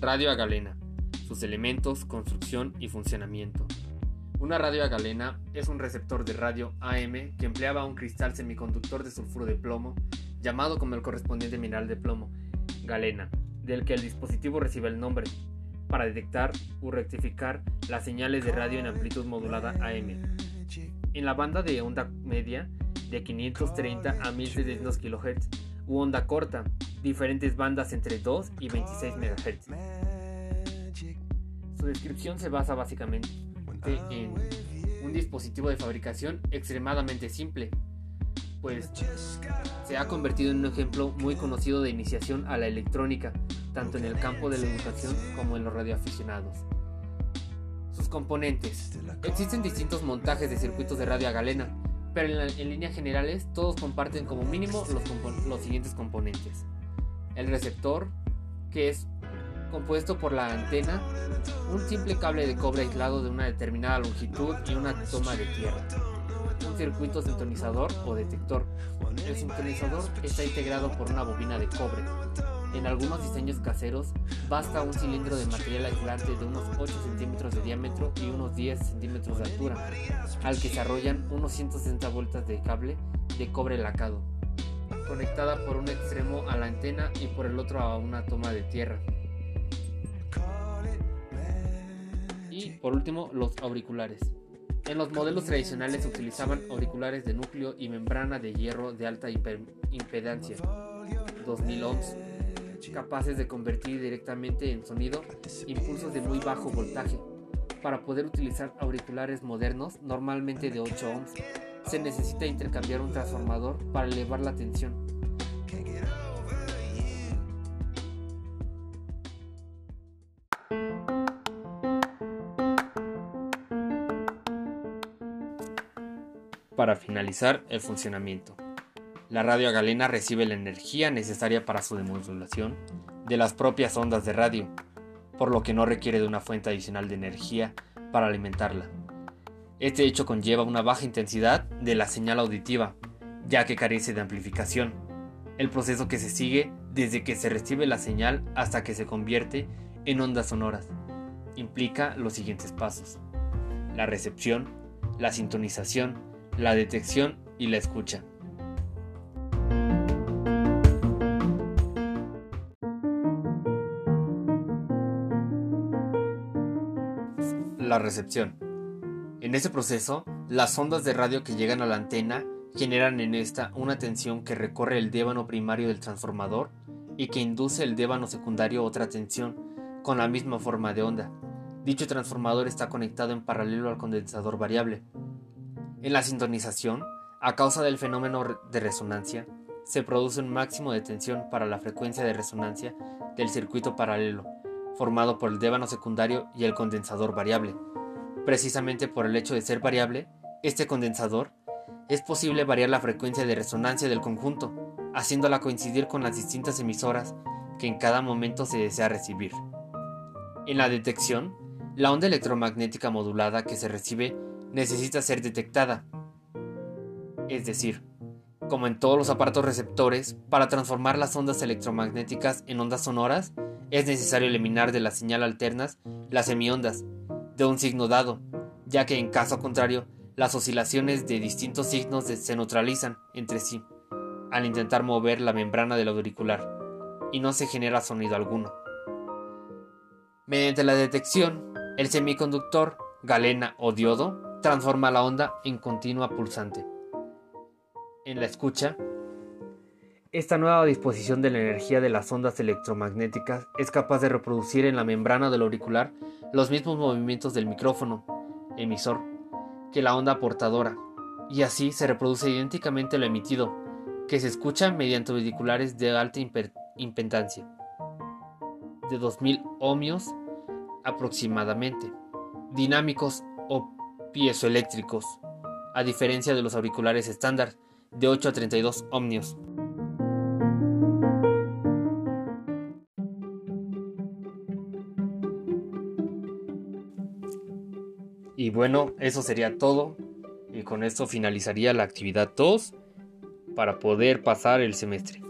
Radio a galena, sus elementos, construcción y funcionamiento. Una radio a galena es un receptor de radio AM que empleaba un cristal semiconductor de sulfuro de plomo, llamado como el correspondiente mineral de plomo, galena, del que el dispositivo recibe el nombre, para detectar o rectificar las señales de radio en amplitud modulada AM. En la banda de onda media, de 530 a 1600 kHz, u onda corta, diferentes bandas entre 2 y 26 MHz. Su descripción se basa básicamente en un dispositivo de fabricación extremadamente simple, pues se ha convertido en un ejemplo muy conocido de iniciación a la electrónica, tanto en el campo de la educación como en los radioaficionados. Sus componentes. Existen distintos montajes de circuitos de radio a galena, pero en, líneas generales todos comparten como mínimo los, los siguientes componentes. El receptor, que es compuesto por la antena, un simple cable de cobre aislado de una determinada longitud y una toma de tierra. Un circuito sintonizador o detector. El sintonizador está integrado por una bobina de cobre. En algunos diseños caseros basta un cilindro de material aislante de unos 8 centímetros de diámetro y unos 10 centímetros de altura, al que se arrollan unos 160 vueltas de cable de cobre lacado, conectada por un extremo a la antena y por el otro a una toma de tierra. Y por último, los auriculares. En los modelos tradicionales se utilizaban auriculares de núcleo y membrana de hierro de alta impedancia, 2000 ohms, capaces de convertir directamente en sonido impulsos de muy bajo voltaje. Para poder utilizar auriculares modernos, normalmente de 8 ohms, se necesita intercambiar un transformador para elevar la tensión. Para finalizar el funcionamiento. La radio galena recibe la energía necesaria para su demodulación de las propias ondas de radio, por lo que no requiere de una fuente adicional de energía para alimentarla. Este hecho conlleva una baja intensidad de la señal auditiva, ya que carece de amplificación. El proceso que se sigue desde que se recibe la señal hasta que se convierte en ondas sonoras implica los siguientes pasos. La recepción, la sintonización, la detección y la escucha. La recepción. En este proceso, las ondas de radio que llegan a la antena generan en esta una tensión que recorre el débano primario del transformador y que induce el débano secundario otra tensión con la misma forma de onda. Dicho transformador está conectado en paralelo al condensador variable. En la sintonización, a causa del fenómeno de resonancia, se produce un máximo de tensión para la frecuencia de resonancia del circuito paralelo, formado por el débano secundario y el condensador variable. Precisamente por el hecho de ser variable, este condensador, es posible variar la frecuencia de resonancia del conjunto, haciéndola coincidir con las distintas emisoras que en cada momento se desea recibir. En la detección, la onda electromagnética modulada que se recibe necesita ser detectada. Es decir, como en todos los aparatos receptores, para transformar las ondas electromagnéticas en ondas sonoras, es necesario eliminar de las señal alternas las semiondas de un signo dado, ya que en caso contrario las oscilaciones de distintos signos se neutralizan entre sí al intentar mover la membrana del auricular y no se genera sonido alguno. Mediante la detección, el semiconductor, galena o diodo transforma la onda en continua pulsante. En la escucha, esta nueva disposición de la energía de las ondas electromagnéticas es capaz de reproducir en la membrana del auricular los mismos movimientos del micrófono emisor que la onda portadora, y así se reproduce idénticamente lo emitido, que se escucha mediante auriculares de alta impedancia, de 2000 ohmios aproximadamente, dinámicos o piezoeléctricos, a diferencia de los auriculares estándar de 8 a 32 ohmios. Y bueno, eso sería todo. Y con esto finalizaría la actividad 2 para poder pasar el semestre.